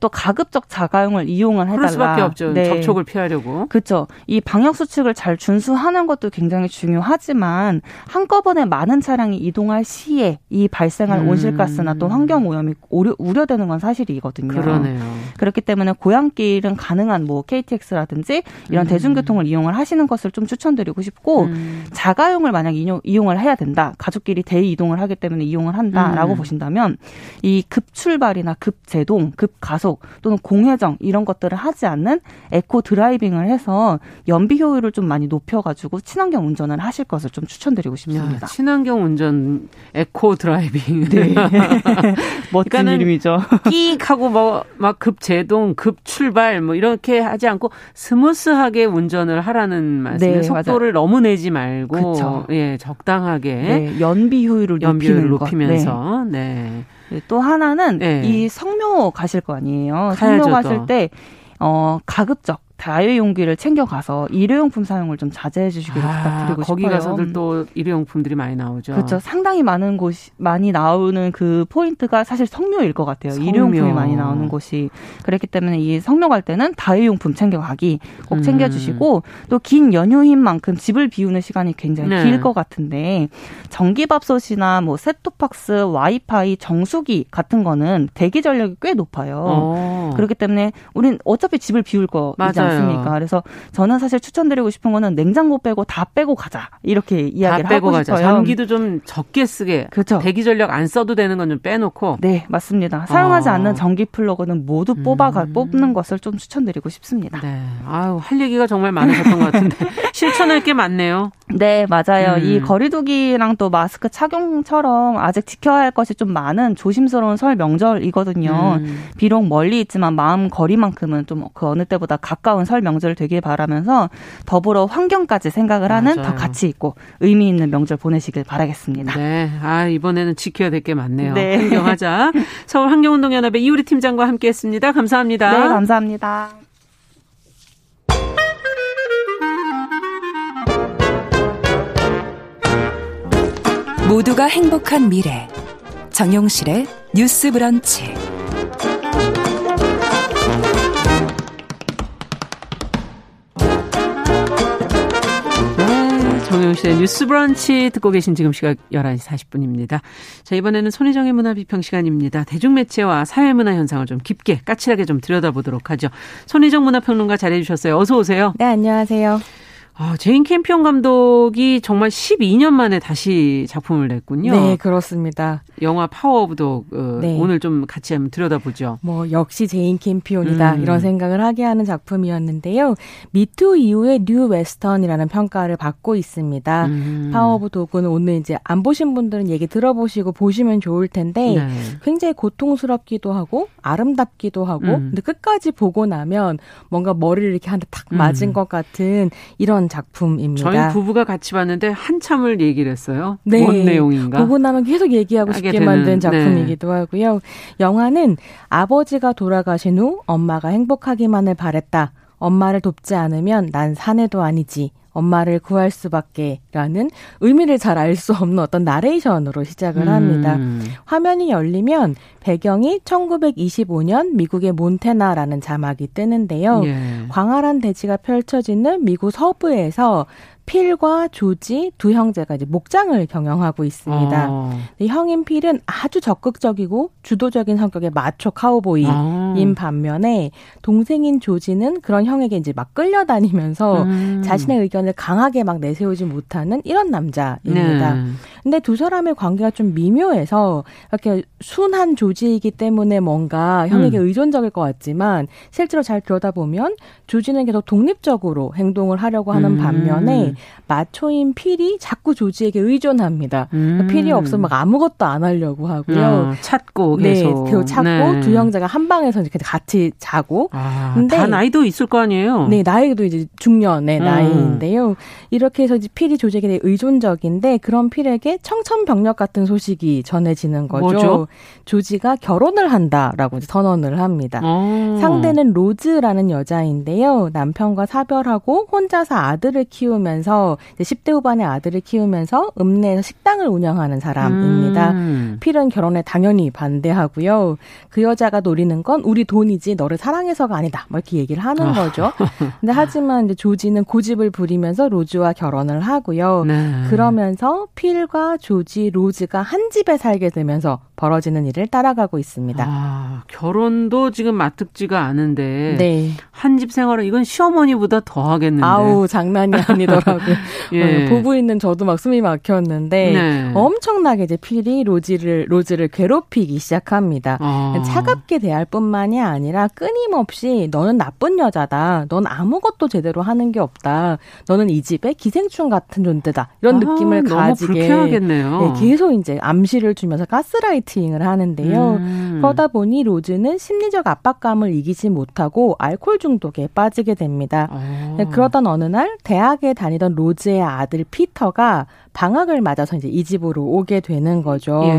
또 가급적 자가용을 이용을 해달라. 그럴 수밖에 없죠. 네. 접촉을 피하려고. 그렇죠. 이 방역 수칙을 잘 준수하는 것도 굉장히 중요하지만 한꺼번에 많은 차량이 이동할 시에 이 발생할 음. 온실가스나 또 환경 오염이 우려, 우려되는 건 사실이거든요. 그러네요. 그렇기 때문에 고향길은 가능한 뭐 KTX라든지 이런 음. 대중교통을 이용을 하시는 것을 좀 추천드리고 싶고 음. 자가용을 만약 이용, 이용을 해야 된다. 가족끼리 대이동을 하기 때문에 이용을 한다라고 음. 보신다면 이 급출발이나 급제동, 급가속 또는 공회정 이런 것들을 하지 않는 에코 드라이빙을 해서 연비 효율을 좀 많이 높여가지고 친환경 운전을 하실 것을 좀 추천드리고 싶습니다. 야, 친환경 운전 eco driving. 네. 멋진 이름이죠. 끼익 하고 뭐 막 급제동, 급출발 뭐 이렇게 하지 않고 스무스하게 운전을 하라는 말씀이에요. 네, 속도를 맞아요. 너무 내지 말고 그쵸. 예, 적당하게 네, 연비 효율을 연비를 높이면서 네. 네. 또 하나는 네. 이 성묘 가실 거 아니에요. 성묘 가실 때 어, 가급적 다회용기를 챙겨가서 일회용품 사용을 좀 자제해 주시기를 아, 부탁드리고 거기 싶어요. 거기 가서들 또 일회용품들이 많이 나오죠. 그렇죠. 상당히 많은 곳이 많이 나오는 그 포인트가 사실 성묘일 것 같아요. 성묘. 일회용품이 많이 나오는 곳이 그렇기 때문에 이 성묘 갈 때는 다회용품 챙겨가기 꼭 음. 챙겨주시고 또긴 연휴인 만큼 집을 비우는 시간이 굉장히 네. 길것 같은데 전기밥솥이나 뭐 셋톱박스, 와이파이, 정수기 같은 거는 대기 전력이 꽤 높아요. 오. 어. 그렇기 때문에 우린 어차피 집을 비울 거이지 않습니까? 그래서 저는 사실 추천드리고 싶은 거는 냉장고 빼고 다 빼고 가자 이렇게 이야기를 하고 가자. 싶어요. 전기도 좀 적게 쓰게. 그렇죠. 대기 전력 안 써도 되는 건 좀 빼놓고. 네, 맞습니다. 사용하지 어. 않는 전기 플러그는 모두 뽑아가 음. 뽑는 것을 좀 추천드리고 싶습니다. 네, 아유 할 얘기가 정말 많으셨던 것 같은데 실천할 게 많네요. 네, 맞아요. 음. 이 거리두기랑 또 마스크 착용처럼 아직 지켜야 할 것이 좀 많은 조심스러운 설 명절이거든요. 음. 비록 멀리 있지만 마음 거리만큼은 좀 그 어느 때보다 가까운 설 명절 되길 바라면서 더불어 환경까지 생각을 하는 맞아요. 더 가치 있고 의미 있는 명절 보내시길 바라겠습니다. 네, 아 이번에는 지켜야 될 게 많네요. 네. 환경하자. 서울 환경운동연합의 이우리 팀장과 함께 했습니다. 감사합니다. 네, 감사합니다. 모두가 행복한 미래 정용실의 뉴스 브런치 정용실의 뉴스 브런치 듣고 계신 지금 시각 11시 40분입니다. 자, 이번에는 손희정의 문화 비평 시간입니다. 대중매체와 사회문화 현상을 좀 깊게, 까칠하게 좀 들여다보도록 하죠. 손희정 문화평론가 잘해주셨어요. 어서 오세요. 네, 안녕하세요. 아, 제인 캠피언 감독이 정말 12년 만에 다시 작품을 냈군요. 네, 그렇습니다. 영화 파워 오브 도그. 어, 네. 오늘 좀 같이 한번 들여다보죠. 뭐 역시 제인 캠피언이다 음. 이런 생각을 하게 하는 작품이었는데요. 미투 이후에 new western이라는 평가를 받고 있습니다. 음. 파워 오브 도그는 오늘 이제 안 보신 분들은 얘기 들어보시고 보시면 좋을 텐데 네. 굉장히 고통스럽기도 하고 아름답기도 하고 음. 근데 끝까지 보고 나면 뭔가 머리를 이렇게 한 대 탁 맞은 음. 것 같은 이런 그런 작품입니다. 저희 부부가 같이 봤는데 한참을 얘기를 했어요. 네. 뭔 내용인가? 보고 나면 계속 얘기하고 싶게 되는, 만든 네. 작품이기도 네. 하고요. 영화는 아버지가 돌아가신 후 엄마가 행복하기만을 바랬다. 엄마를 돕지 않으면 난 사내도 아니지. 엄마를 구할 수밖에 라는 의미를 잘 알 수 없는 어떤 나레이션으로 시작을 합니다. 음. 화면이 열리면 배경이 1925년 미국의 몬테나라는 자막이 뜨는데요. 예. 광활한 대지가 펼쳐지는 미국 서부에서 필과 조지 두 형제가 이제 목장을 경영하고 있습니다. 어. 형인 필은 아주 적극적이고 주도적인 성격의 마초 카우보이인 어. 반면에 동생인 조지는 그런 형에게 이제 막 끌려다니면서 음. 자신의 의견 을 강하게 막 내세우지 못하는 이런 남자입니다. 네. 근데 두 사람의 관계가 좀 미묘해서 이렇게 순한 조지이기 때문에 뭔가 형에게 음. 의존적일 것 같지만 실제로 잘 들여다보면 조지는 계속 독립적으로 행동을 하려고 하는 음. 반면에 마초인 필이 자꾸 조지에게 의존합니다. 음. 필이 없으면 막 아무것도 안 하려고 하고요. 어, 찾고 네, 계속. 네, 계속 찾고 네. 두 형제가 한 방에서 이렇게 같이 자고. 아, 근데 다 나이도 있을 거 아니에요? 네, 나이도 이제 중년의 음. 나이인데요. 이렇게 해서 이제 필이 조지에게 대해 의존적인데 그런 필에게 청천벽력 같은 소식이 전해지는 거죠. 뭐죠? 조지가 결혼을 한다라고 선언을 합니다. 어. 상대는 로즈라는 여자인데요. 남편과 사별하고 혼자서 아들을 키우면서 10대 후반의 아들을 키우면서 읍내에서 식당을 운영하는 사람입니다. 음. 필은 결혼에 당연히 반대하고요. 그 여자가 노리는 건 우리 돈이지 너를 사랑해서가 아니다. 뭐 이렇게 얘기를 하는 아. 거죠. 근데 하지만 이제 조지는 고집을 부리 면서 로즈와 결혼을 하고요. 네. 그러면서 필과 조지, 로즈가 한 집에 살게 되면서 벌어지는 일을 따라가고 있습니다. 아, 결혼도 지금 마뜩지가 않은데 네. 한집 생활은 이건 시어머니보다 더 하겠는데. 아우 장난이 아니더라고요. 예. 어, 보고 있는 저도 막 숨이 막혔는데 네. 엄청나게 이제 필이 로지를 로즈를 괴롭히기 시작합니다. 아. 차갑게 대할 뿐만이 아니라 끊임없이 너는 나쁜 여자다. 넌 아무것도 제대로 하는 게 없다. 너는 이 집의 기생충 같은 존재다. 이런 아, 느낌을 가지게. 네, 계속 이제 암시를 주면서 가스라이트 마케팅을 하는데요. 음. 그러다 보니 로즈는 심리적 압박감을 이기지 못하고 알코올 중독에 빠지게 됩니다. 아. 그러던 어느 날 대학에 다니던 로즈의 아들 피터가 방학을 맞아서 이제 이 집으로 오게 되는 거죠. 예.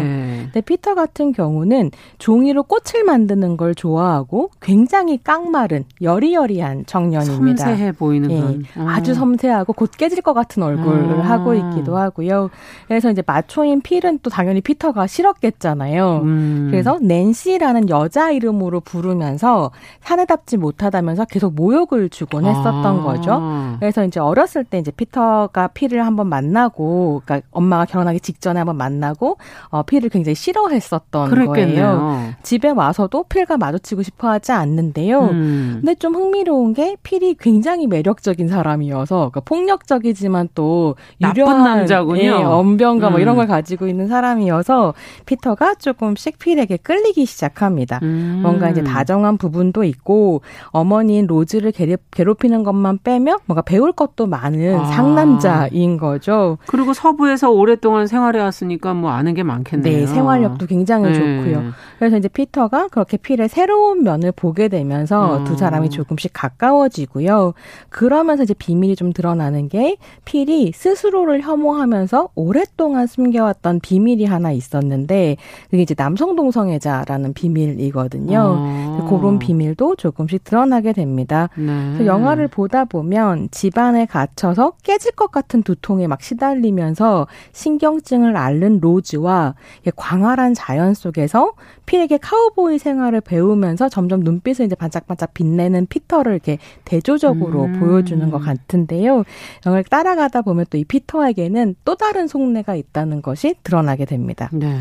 근데 피터 같은 경우는 종이로 꽃을 만드는 걸 좋아하고 굉장히 깡마른 여리여리한 청년입니다. 섬세해 보이는 예. 그런. 아. 아주 섬세하고 곧 깨질 것 같은 얼굴을 아. 하고 있기도 하고요. 그래서 이제 마초인 필은 또 당연히 피터가 싫었겠잖아요. 음. 그래서 낸시라는 여자 이름으로 부르면서 사내답지 못하다면서 계속 모욕을 주곤 했었던 아. 거죠. 그래서 이제 어렸을 때 이제 피터가 필을 한번 만나고 그러니까 엄마가 결혼하기 직전에 한번 만나고 어, 필을 굉장히 싫어했었던 그랬겠네요. 거예요. 집에 와서도 필과 마주치고 싶어 하지 않는데요. 음. 근데 좀 흥미로운 게 필이 굉장히 매력적인 사람이어서 그러니까 폭력적이지만 또 유려한 남자군요. 예, 언변과 음. 뭐 이런 걸 가지고 있는 사람이어서 피터가 조금씩 필에게 끌리기 시작합니다. 음. 뭔가 이제 다정한 부분도 있고 어머니인 로즈를 괴롭히는 것만 빼면 뭔가 배울 것도 많은 아. 상남자인 거죠. 그리고 서부에서 오랫동안 생활해 왔으니까 뭐 아는 게 많겠네요. 네, 생활력도 굉장히 네. 좋고요. 그래서 이제 피터가 그렇게 필의 새로운 면을 보게 되면서 어. 두 사람이 조금씩 가까워지고요. 그러면서 이제 비밀이 좀 드러나는 게 필이 스스로를 혐오하면서 오랫동안 숨겨왔던 비밀이 하나 있었는데 그게 이제 남성 동성애자라는 비밀이거든요. 어. 그런 비밀도 조금씩 드러나게 됩니다. 네. 그래서 영화를 보다 보면 집안에 갇혀서 깨질 것 같은 두통에 막 시달리면 서 신경증을 앓는 로즈와 광활한 자연 속에서 필에게 카우보이 생활을 배우면서 점점 눈빛을 이제 반짝반짝 빛내는 피터를 이렇게 대조적으로 음. 보여주는 것 같은데요. 영화를 따라가다 보면 또 이 피터에게는 또 다른 속내가 있다는 것이 드러나게 됩니다. 네.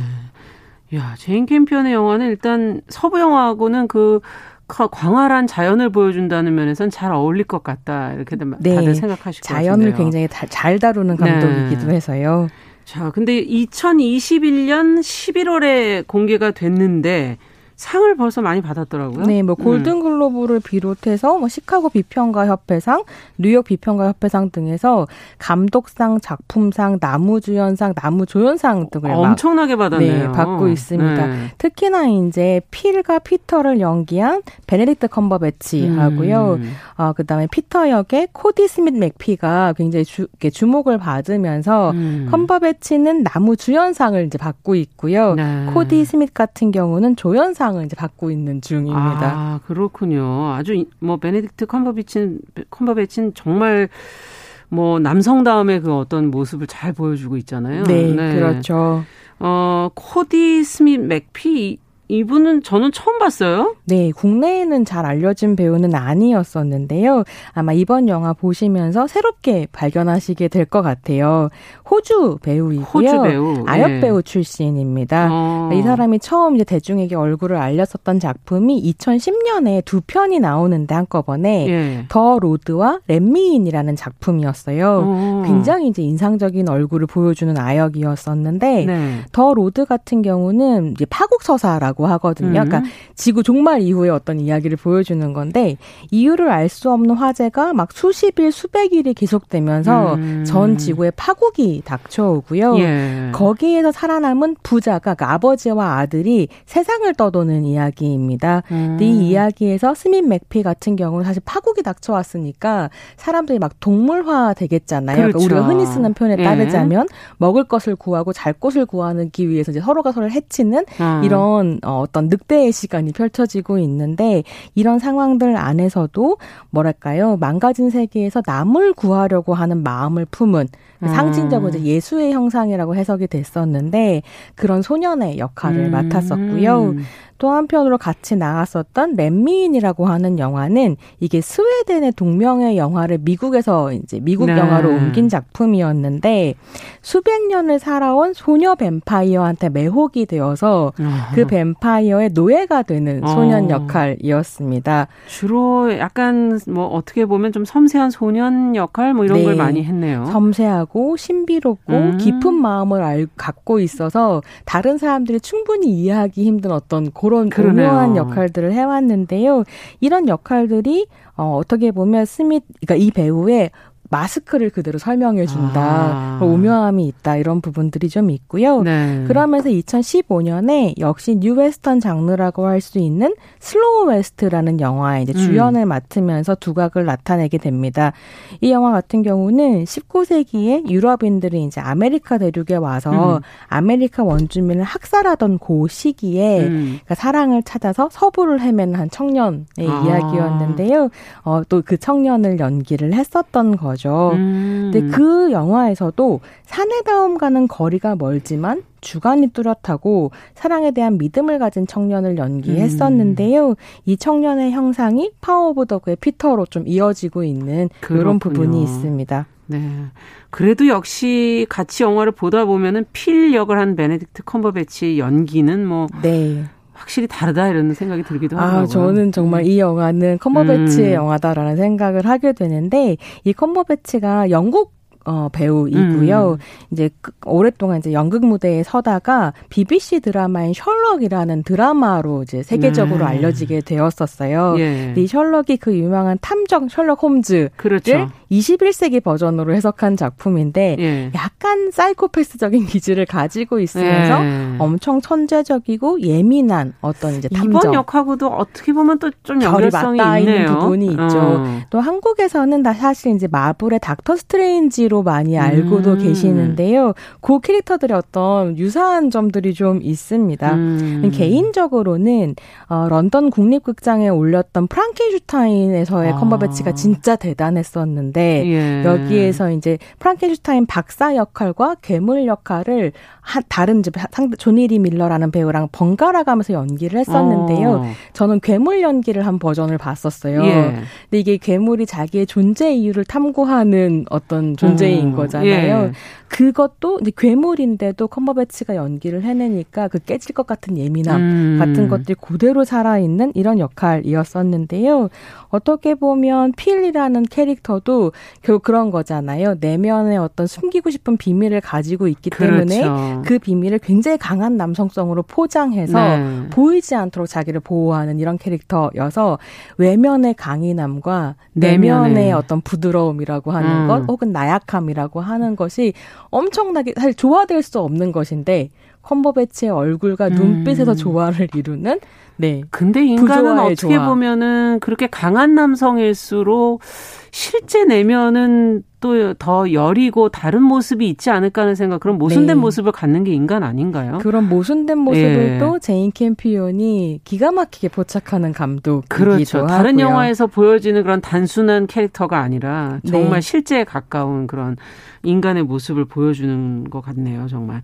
야, 제인 캠피언의 영화는 일단 서부 영화하고는 그 광활한 자연을 보여준다는 면에선 잘 어울릴 것 같다 이렇게 네. 다들 생각하실 것 같은데요. 자연을 굉장히 다, 잘 다루는 감독이기도 네. 해서요. 자, 근데 2021년 11월에 공개가 됐는데 상을 벌써 많이 받았더라고요. 네, 뭐 골든글로브를 비롯해서 뭐 시카고 비평가 협회상, 뉴욕 비평가 협회상 등에서 감독상, 작품상, 남우주연상, 남우조연상 등을 엄청나게 받았네요. 네, 받고 있습니다. 네. 특히나 이제 필 캐릭터를 연기한 베네딕트 컴버배치하고요. 음. 어, 그다음에 피터 역의 코디 스밋 맥피가 굉장히 주, 주목을 받으면서 음. 컴버배치는 남우주연상을 이제 받고 있고요. 네. 코디 스밋 같은 경우는 조연상 상을 이제 받고 있는 중입니다. 아, 그렇군요. 아주 뭐 베네딕트 컴버비친 컴버배치는 정말 뭐 남성다움의 그 어떤 모습을 잘 보여주고 있잖아요. 네, 네. 그렇죠. 어, 코디 스밋 맥피 이분은 저는 처음 봤어요. 네, 국내에는 잘 알려진 배우는 아니었었는데요. 아마 이번 영화 보시면서 새롭게 발견하시게 될 것 같아요. 호주 배우이고요. 호주 배우. 아역 네. 배우 출신입니다. 어. 이 사람이 처음 이제 대중에게 얼굴을 알렸었던 작품이 2010년에 두 편이 나오는데 한꺼번에 예. 더 로드와 렛미인이라는 작품이었어요. 어. 굉장히 이제 인상적인 얼굴을 보여주는 아역이었었는데 네. 더 로드 같은 경우는 이제 파국 서사라고 이야기라고 하거든요. 음. 그러니까 지구 종말 이후의 어떤 이야기를 보여주는 건데 이유를 알 수 없는 화재가 막 수십 일, 수백 일이 계속되면서 음. 전 지구에 파국이 닥쳐오고요. 예. 거기에서 살아남은 부자가 그러니까 아버지와 아들이 세상을 떠도는 이야기입니다. 음. 이 이야기에서 스민 맥피 같은 경우는 사실 파국이 닥쳐왔으니까 사람들이 막 동물화 되겠잖아요. 그러니까 그렇죠. 그러니까 우리가 흔히 쓰는 표현에 예. 따르자면 예. 먹을 것을 구하고 잘 곳을 구하기 위해서 이제 서로가 서로를 해치는 아. 이런 어, 어떤 늑대의 시간이 펼쳐지고 있는데 이런 상황들 안에서도 뭐랄까요 망가진 세계에서 남을 구하려고 하는 마음을 품은 음. 상징적으로 예수의 형상이라고 해석이 됐었는데 그런 소년의 역할을 음. 맡았었고요. 또 한편으로 같이 나왔었던 렛미인이라고 하는 영화는 이게 스웨덴의 동명의 영화를 미국에서 이제 미국 네. 영화로 옮긴 작품이었는데 수백 년을 살아온 소녀 뱀파이어한테 매혹이 되어서 그 뱀파이어의 노예가 되는 소년 어. 역할이었습니다. 주로 약간 뭐 어떻게 보면 좀 섬세한 소년 역할 뭐 이런 네. 걸 많이 했네요. 섬세하고 신비롭고 음. 깊은 마음을 알, 갖고 있어서 다른 사람들이 충분히 이해하기 힘든 어떤 그런 그러네요. 오묘한 역할들을 해왔는데요. 이런 역할들이 어, 어떻게 보면 스밋, 그러니까 이 배우의 마스크를 그대로 설명해 준다. 아. 오묘함이 있다. 이런 부분들이 좀 있고요. 네. 그러면서 2015년에 역시 뉴 웨스턴 장르라고 할 수 있는 슬로우 웨스트라는 영화에 이제 주연을 음. 맡으면서 두각을 나타내게 됩니다. 이 영화 같은 경우는 19세기에 유럽인들이 이제 아메리카 대륙에 와서 음. 아메리카 원주민을 학살하던 그 시기에 음. 그러니까 사랑을 찾아서 서부를 헤매는 한 청년의 아. 이야기였는데요. 어, 또 그 청년을 연기를 했었던 거죠. 거죠. 음. 근데 그 영화에서도 사내다움과는 거리가 멀지만 주관이 뚜렷하고 사랑에 대한 믿음을 가진 청년을 연기했었는데요. 음. 이 청년의 형상이 파워 오브 도그의 피터로 좀 이어지고 있는 그렇군요. 이런 부분이 있습니다. 네. 그래도 역시 같이 영화를 보다 보면은 필 역을 한 베네딕트 컴버배치 연기는 뭐 네. 확실히 다르다 이런 생각이 들기도 하고요. 아, 저는 정말 음. 이 영화는 컴버배치의 음. 영화다라는 생각을 하게 되는데 이 컴버배치가 영국 어, 배우이고요. 음. 이제 그, 오랫동안 이제 연극 무대에 서다가 BBC 드라마인 셜록이라는 드라마로 이제 세계적으로 네. 알려지게 되었었어요. 예. 이 셜록이 그 유명한 탐정 셜록 홈즈를 그렇죠. 21세기 버전으로 해석한 작품인데 예. 약간 사이코패스적인 기질을 가지고 있으면서 예. 엄청 천재적이고 예민한 어떤 이제 탐정 이번 역하고도 어떻게 보면 또 좀 연결성이 있네요. 부분이 있죠. 어. 또 한국에서는 다 사실 이제 마블의 닥터 스트레인지 캐릭터로 많이 알고도 음. 계시는데요. 그 캐릭터들의 어떤 유사한 점들이 좀 있습니다. 음. 개인적으로는 어, 런던 국립극장에 올렸던 프랑켄슈타인에서의 아. 컴버배치가 진짜 대단했었는데 예. 여기에서 이제 프랑켄슈타인 박사 역할과 괴물 역할을 한 다른 상대 조니 리 밀러라는 배우랑 번갈아 가면서 연기를 했었는데요. 어. 저는 괴물 연기를 한 버전을 봤었어요. 예. 근데 이게 괴물이 자기의 존재 이유를 탐구하는 어떤 존재인 음. 거잖아요. 예. 그것도 이제 괴물인데도 컴버배치가 연기를 해내니까 그 깨질 것 같은 예민함 음. 같은 것들이 그대로 살아있는 이런 역할이었었는데요. 어떻게 보면 필이라는 캐릭터도 결국 그런 거잖아요. 내면에 어떤 숨기고 싶은 비밀을 가지고 있기 그렇죠. 때문에 그 비밀을 굉장히 강한 남성성으로 포장해서 네. 보이지 않도록 자기를 보호하는 이런 캐릭터여서 외면의 강인함과 내면의 내면에. 어떤 부드러움이라고 하는 음. 것 혹은 나약함이라고 하는 것이 엄청나게 사실 조화될 수 없는 것인데 컴버배치의 얼굴과 음. 눈빛에서 조화를 이루는 네. 근데 인간은 어떻게 조화. 보면은 그렇게 강한 남성일수록 실제 내면은 또 더 여리고 다른 모습이 있지 않을까 하는 생각, 그런 모순된 네. 모습을 갖는 게 인간 아닌가요? 그런 모순된 모습을 예. 또 제인 캠피온이 기가 막히게 포착하는 감독. 그렇죠. 하고요. 다른 영화에서 보여지는 그런 단순한 캐릭터가 아니라 정말 네. 실제에 가까운 그런 인간의 모습을 보여주는 것 같네요, 정말.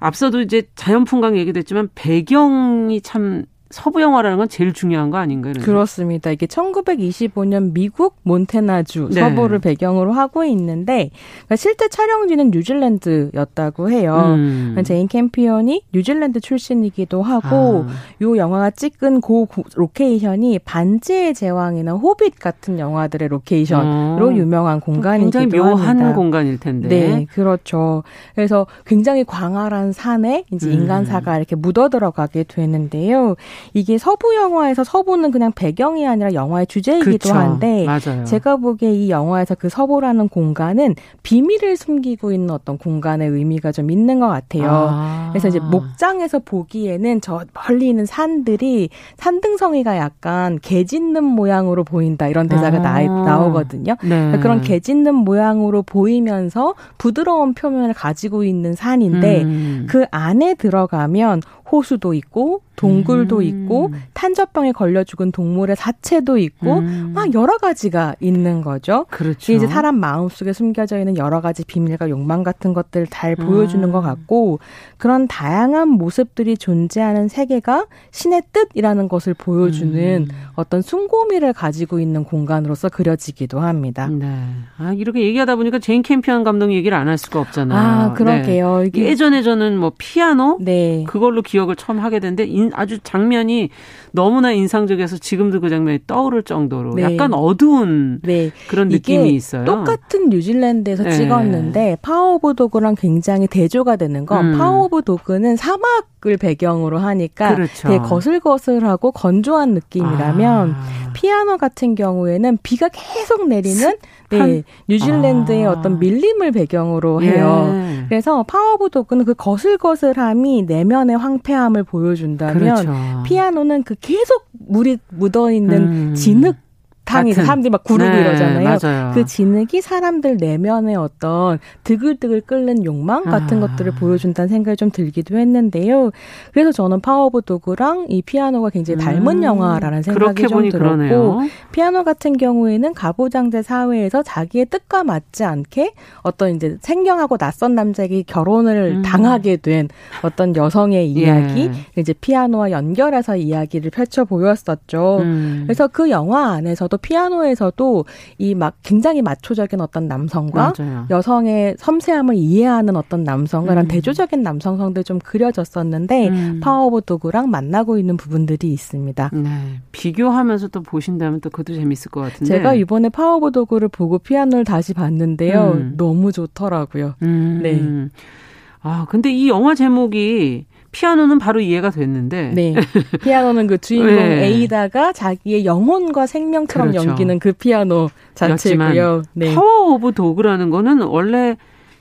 앞서도 이제 자연풍광 얘기도 했지만 배경이 참 서부 영화라는 건 제일 중요한 거 아닌가요? 그렇습니다. 이게 1925년 미국 몬태나주 네. 서부를 배경으로 하고 있는데 그러니까 실제 촬영지는 뉴질랜드였다고 해요. 음. 제인 캠피언이 뉴질랜드 출신이기도 하고 아. 요 영화가 찍은 고 로케이션이 반지의 제왕이나 호빗 같은 영화들의 로케이션으로 어. 유명한 공간이기도 굉장히 묘한 합니다. 공간일 텐데. 네, 그렇죠. 그래서 굉장히 광활한 산에 이제 음. 인간사가 이렇게 묻어 들어가게 되는데요. 이게 서부 영화에서 서부는 그냥 배경이 아니라 영화의 주제이기도 그렇죠. 한데 맞아요. 제가 보기에 이 영화에서 그 서부라는 공간은 비밀을 숨기고 있는 어떤 공간의 의미가 좀 있는 것 같아요. 아. 그래서 이제 목장에서 보기에는 저 멀리 있는 산들이 산등성이가 약간 개 짖는 모양으로 보인다 이런 대사가 아. 나, 나오거든요. 네. 그러니까 그런 개 짖는 모양으로 보이면서 부드러운 표면을 가지고 있는 산인데 음. 그 안에 들어가면 호수도 있고 동굴도 음. 있고 탄저병에 걸려 죽은 동물의 사체도 있고 음. 막 여러 가지가 있는 거죠. 그렇죠. 이제 사람 마음속에 숨겨져 있는 여러 가지 비밀과 욕망 같은 것들 잘 보여주는 음. 것 같고 그런 다양한 모습들이 존재하는 세계가 신의 뜻이라는 것을 보여주는 음. 어떤 숭고미를 가지고 있는 공간으로서 그려지기도 합니다. 네. 아, 이렇게 얘기하다 보니까 제인 캠피언 감독 얘기를 안 할 수가 없잖아요. 아, 그러게요. 네. 예전에 저는 뭐 피아노 네. 그걸로 기억을 처음 하게 됐는데 아주 장면이 너무나 인상적이어서 지금도 그 장면이 떠오를 정도로 네. 약간 어두운 네. 그런 느낌이 있어요. 똑같은 뉴질랜드에서 네. 찍었는데 파워 오브 도그랑 굉장히 대조가 되는 건 음. 파워 오브 도그는 사막을 배경으로 하니까 그렇죠. 되게 거슬거슬하고 건조한 느낌이라면 아. 피아노 같은 경우에는 비가 계속 내리는 네, 뉴질랜드의 아. 어떤 밀림을 배경으로 해요. 예. 그래서 파워 오브 도그는 그 거슬거슬함이 내면의 황폐함을 보여준다면 그렇죠. 피아노는 그 계속 물이 묻어 있는 음. 진흙탕에 사람들이 막 구르고 네, 이러잖아요. 맞아요. 그 진흙이 사람들 내면의 어떤 드글드글 끓는 욕망 같은 아. 것들을 보여준다는 생각이 좀 들기도 했는데요. 그래서 저는 파워 오브 도그랑 이 피아노가 굉장히 닮은 음. 영화라는 생각이 좀 들었고 그러네요. 피아노 같은 경우에는 가부장제 사회에서 자기의 뜻과 맞지 않게 어떤 이제 생경하고 낯선 남자에게 결혼을 음. 당하게 된 어떤 여성의 이야기 예. 이제 피아노와 연결해서 이야기를 펼쳐 보였었죠. 음. 그래서 그 영화 안에서도 피아노에서도 이 막 굉장히 마초적인 어떤 남성과 맞아요. 여성의 섬세함을 이해하는 어떤 남성과 음. 대조적인 남성성들 좀 그려졌었는데 음. 파워 오브 도그랑 만나고 있는 부분들이 있습니다. 네. 비교하면서 또 보신다면 또 그것도 재밌을 것 같은데. 제가 이번에 파워 오브 도그를 보고 피아노를 다시 봤는데요. 음. 너무 좋더라고요. 음. 네. 아, 근데 이 영화 제목이 피아노는 바로 이해가 됐는데. 네. 피아노는 그 주인공 네. 에이다가 자기의 영혼과 생명처럼 그렇죠. 여기는 그 피아노 자체고요. 네. 파워 오브 도그라는 거는 원래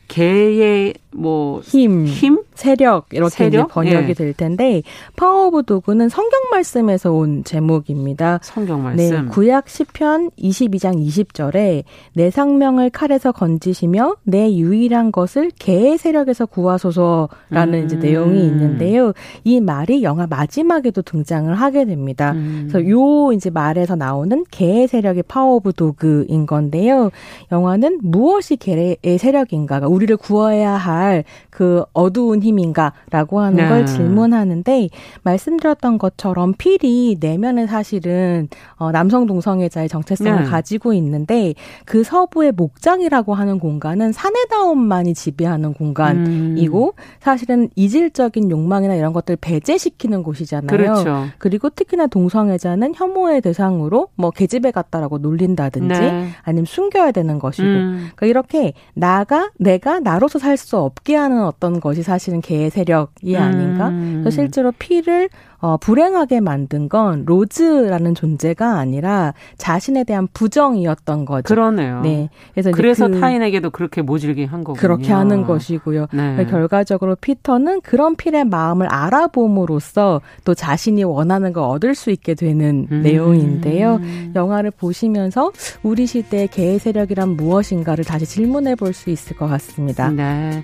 개의 뭐 힘, 힘, 세력 이렇게 세력? 번역이 예. 될 텐데 파워 오브 도그는 성경 말씀에서 온 제목입니다. 성경 말씀. 네, 구약 시편 22장 20절에 내 생명을 칼에서 건지시며 내 유일한 것을 개의 세력에서 구하소서라는 음. 이제 내용이 있는데요. 이 말이 영화 마지막에도 등장을 하게 됩니다. 음. 그래서 요 이제 말에서 나오는 개의 세력이 파워 오브 도그인 건데요. 영화는 무엇이 개의 세력인가가 우리를 구해야 할 할 그 어두운 힘인가라고 하는 네. 걸 질문하는데 말씀드렸던 것처럼 필이 내면에 사실은 어, 남성 동성애자의 정체성을 네. 가지고 있는데 그 서부의 목장이라고 하는 공간은 사내다움만이 지배하는 공간이고 음. 사실은 이질적인 욕망이나 이런 것들 을 배제시키는 곳이잖아요. 그렇죠. 그리고 특히나 동성애자는 혐오의 대상으로 뭐 계집애 같다라고 놀린다든지 네. 아니면 숨겨야 되는 것이고 음. 그러니까 이렇게 나가 내가 나로서 살 수 없게 하는 어떤 것이 사실은 있는 개 세력이 아닌가. 음. 실제로 피를 어, 불행하게 만든 건 로즈라는 존재가 아니라 자신에 대한 부정이었던 거죠. 그러네요. 네. 그래서, 그래서 그, 타인에게도 그렇게 모질게 한 거군요. 그렇게 하는 것이고요. 네. 결과적으로 피터는 그런 필의 마음을 알아봄으로써 또 자신이 원하는 걸 얻을 수 있게 되는 음. 내용인데요. 영화를 보시면서 우리 시대의 개의 세력이란 무엇인가를 다시 질문해 볼 수 있을 것 같습니다. 네.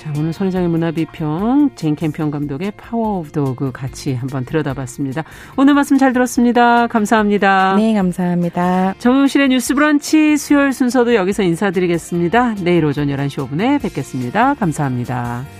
자, 오늘 손희정의 문화비평, 제인 캠피언 감독의 파워 오브 도그 같이 한번 들여다봤습니다. 오늘 말씀 잘 들었습니다. 감사합니다. 네, 감사합니다. 정용실의 뉴스 브런치 수요일 순서도 여기서 인사드리겠습니다. 내일 오전 11시 5분에 뵙겠습니다. 감사합니다.